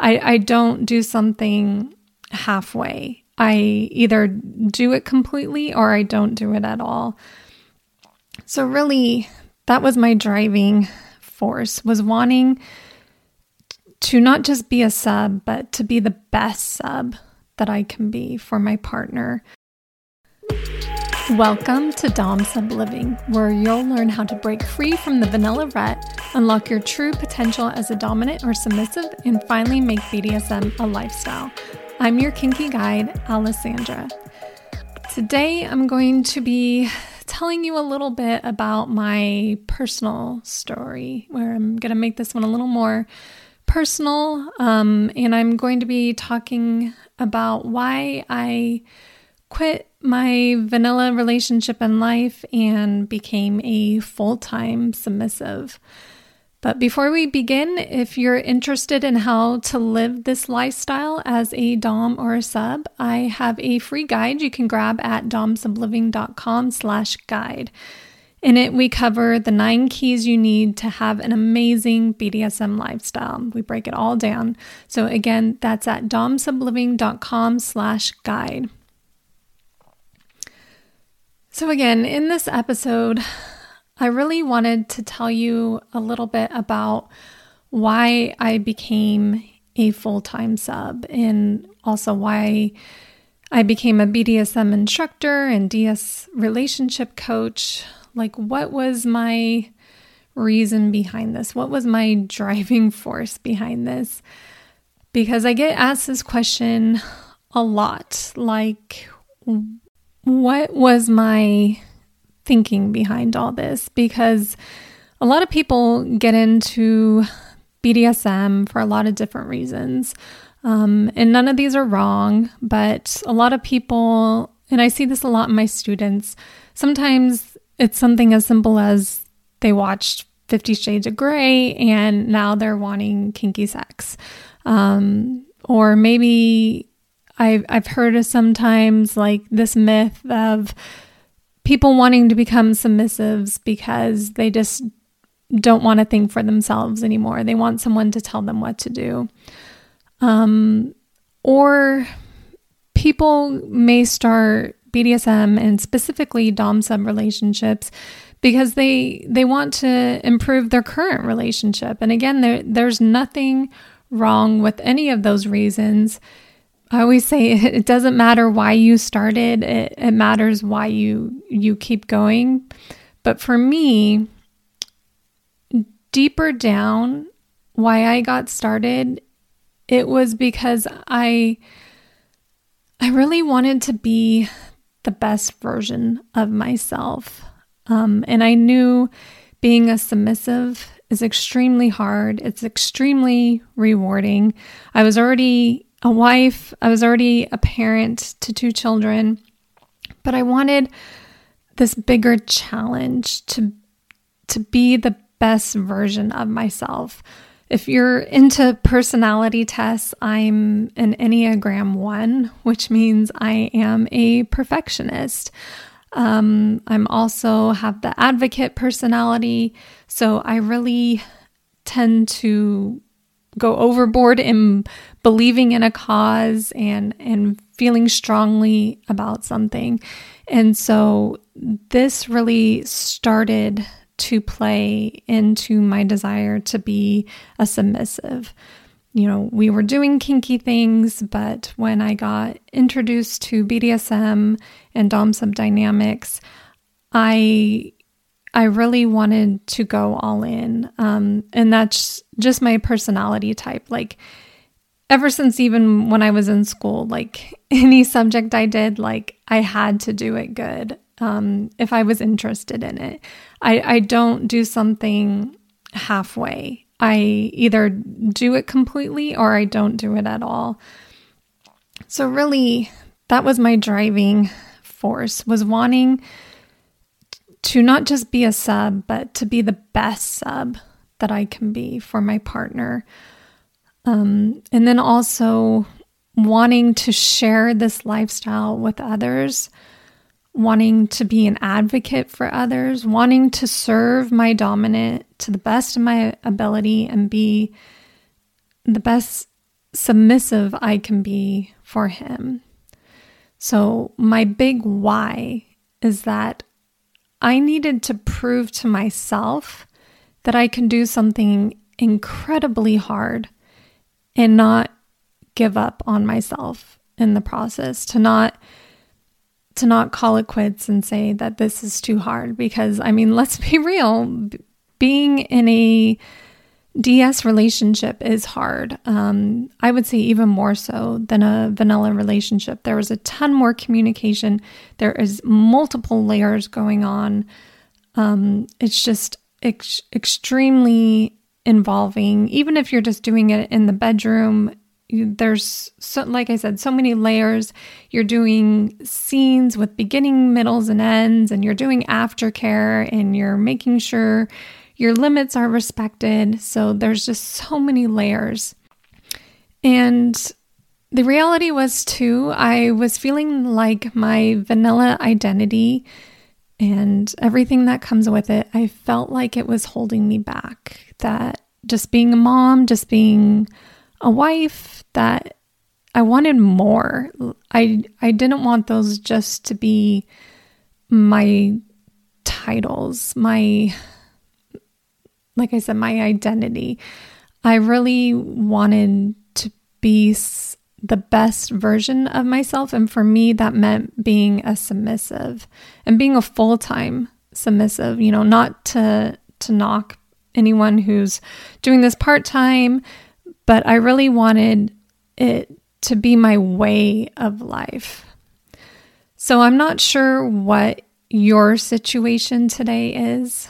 I, I don't do something halfway. I either do it completely or I don't do it at all. So really that was my driving force was wanting to not just be a sub, but to be the best sub that I can be for my partner. Welcome to Dom Sub Living, where you'll learn how to break free from the vanilla rut, unlock your true potential as a dominant or submissive, and finally make BDSM a lifestyle. I'm your kinky guide, Alesandra. Today, I'm going to be telling you a little bit about my personal story, where I'm going to make this one a little more personal. Um, and I'm going to be talking about why I quit my vanilla relationship in life and became a full time submissive. But before we begin, if you're interested in how to live this lifestyle as a Dom or a sub, I have a free guide you can grab at domsubliving.com slash guide. In it, we cover the nine keys you need to have an amazing BDSM lifestyle. We break it all down. So again, that's at domsubliving.com slash guide. So, again, in this episode, I really wanted to tell you a little bit about why I became a full time sub and also why I became a BDSM instructor and DS relationship coach. Like, what was my reason behind this? What was my driving force behind this? Because I get asked this question a lot like, what was my thinking behind all this? Because a lot of people get into BDSM for a lot of different reasons. Um, and none of these are wrong, but a lot of people, and I see this a lot in my students, sometimes it's something as simple as they watched Fifty Shades of Grey and now they're wanting kinky sex. Um, or maybe I've, I've heard of sometimes like this myth of people wanting to become submissives because they just don't want to think for themselves anymore. They want someone to tell them what to do. Um, or people may start BDSM and specifically dom sub relationships because they they want to improve their current relationship. And again, there there's nothing wrong with any of those reasons. I always say it doesn't matter why you started, it, it matters why you you keep going. But for me, deeper down, why I got started, it was because I I really wanted to be the best version of myself. Um, and I knew being a submissive is extremely hard. It's extremely rewarding. I was already a wife. I was already a parent to two children, but I wanted this bigger challenge to to be the best version of myself. If you're into personality tests, I'm an Enneagram 1, which means I am a perfectionist. Um, I'm also have the advocate personality, so I really tend to go overboard in believing in a cause and and feeling strongly about something. And so this really started to play into my desire to be a submissive. You know, we were doing kinky things, but when I got introduced to BDSM and Dom Sub dynamics, I I really wanted to go all in. Um, and that's just my personality type. Like, ever since even when I was in school, like any subject I did, like I had to do it good um, if I was interested in it. I, I don't do something halfway. I either do it completely or I don't do it at all. So really, that was my driving force was wanting to not just be a sub, but to be the best sub that I can be for my partner. Um, and then also wanting to share this lifestyle with others, wanting to be an advocate for others, wanting to serve my dominant to the best of my ability and be the best submissive I can be for him. So, my big why is that I needed to prove to myself that I can do something incredibly hard and not give up on myself in the process, to not to not call it quits and say that this is too hard because I mean, let's be real, being in a DS relationship is hard. Um, I would say even more so than a vanilla relationship. There is a ton more communication. There is multiple layers going on. Um, it's just ex- extremely involving. Even if you're just doing it in the bedroom, there's so, like I said, so many layers. You're doing scenes with beginning, middles, and ends, and you're doing aftercare, and you're making sure your limits are respected. So there's just so many layers. And the reality was, too, I was feeling like my vanilla identity and everything that comes with it, I felt like it was holding me back. That just being a mom, just being a wife, that I wanted more. I I didn't want those just to be my titles, my like I said, my identity. I really wanted to be the best version of myself. And for me, that meant being a submissive and being a full time submissive, you know, not to, to knock anyone who's doing this part time, but I really wanted it to be my way of life. So I'm not sure what your situation today is.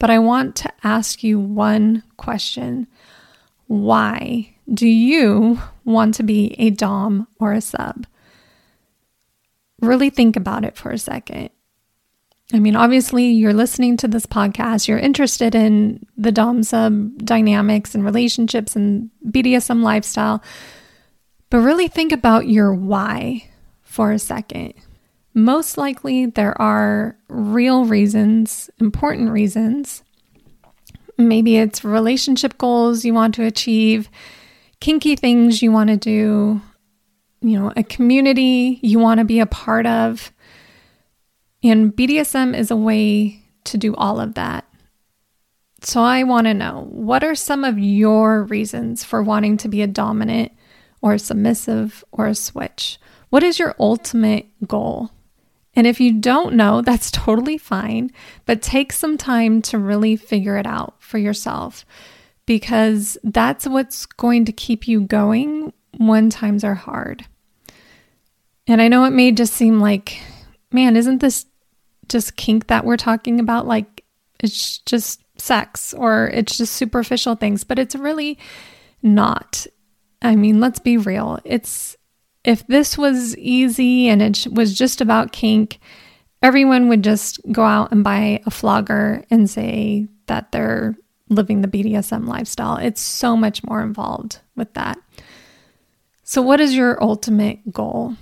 But I want to ask you one question Why do you want to be a Dom or a sub? Really think about it for a second. I mean, obviously, you're listening to this podcast, you're interested in the Dom sub dynamics and relationships and BDSM lifestyle, but really think about your why for a second. Most likely, there are real reasons, important reasons. Maybe it's relationship goals you want to achieve, kinky things you want to do, you know, a community you want to be a part of. And BDSM is a way to do all of that. So I want to know what are some of your reasons for wanting to be a dominant or a submissive or a switch? What is your ultimate goal? And if you don't know, that's totally fine, but take some time to really figure it out for yourself because that's what's going to keep you going when times are hard. And I know it may just seem like, man, isn't this just kink that we're talking about? Like it's just sex or it's just superficial things, but it's really not. I mean, let's be real. It's if this was easy and it was just about kink, everyone would just go out and buy a flogger and say that they're living the BDSM lifestyle. It's so much more involved with that. So, what is your ultimate goal?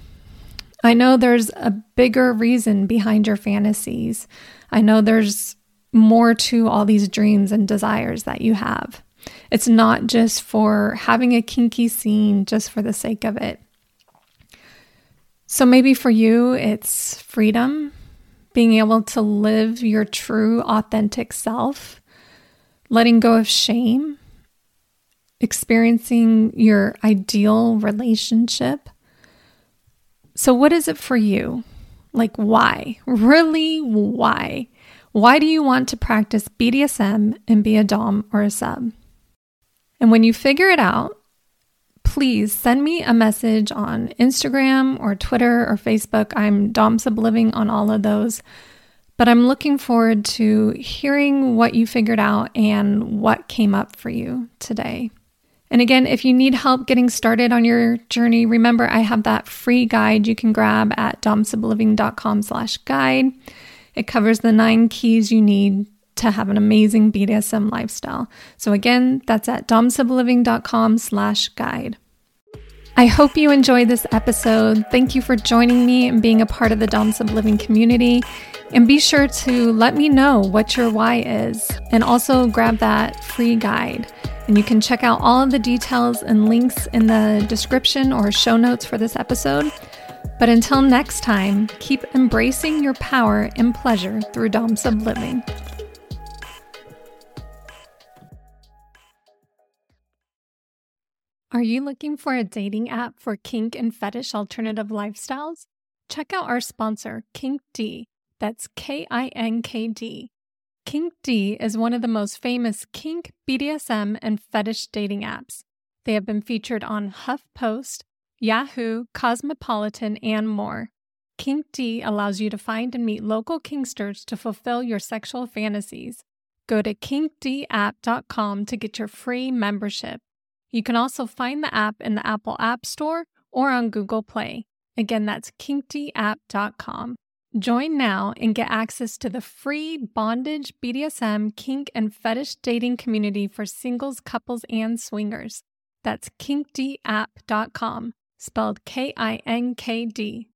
I know there's a bigger reason behind your fantasies. I know there's more to all these dreams and desires that you have. It's not just for having a kinky scene just for the sake of it. So maybe for you, it's freedom, being able to live your true, authentic self, letting go of shame, experiencing your ideal relationship. So, what is it for you? Like, why? Really, why? Why do you want to practice BDSM and be a Dom or a sub? And when you figure it out, please send me a message on Instagram or Twitter or Facebook. I'm Dom Living on all of those. But I'm looking forward to hearing what you figured out and what came up for you today. And again, if you need help getting started on your journey, remember I have that free guide you can grab at domsubliving.com slash guide. It covers the nine keys you need to have an amazing BDSM lifestyle. So again, that's at domsubliving.com slash guide. I hope you enjoyed this episode. Thank you for joining me and being a part of the Dom Sub Living community. And be sure to let me know what your why is, and also grab that free guide. And you can check out all of the details and links in the description or show notes for this episode. But until next time, keep embracing your power and pleasure through Dom Sub Living. Are you looking for a dating app for kink and fetish alternative lifestyles? Check out our sponsor, Kink D. That's K I N K D. Kink D is one of the most famous kink, BDSM, and fetish dating apps. They have been featured on HuffPost, Yahoo, Cosmopolitan, and more. Kink D allows you to find and meet local kinksters to fulfill your sexual fantasies. Go to kinkdapp.com to get your free membership. You can also find the app in the Apple App Store or on Google Play. Again, that's kinkdapp.com. Join now and get access to the free bondage, BDSM, kink, and fetish dating community for singles, couples, and swingers. That's kinkdapp.com, spelled K I N K D.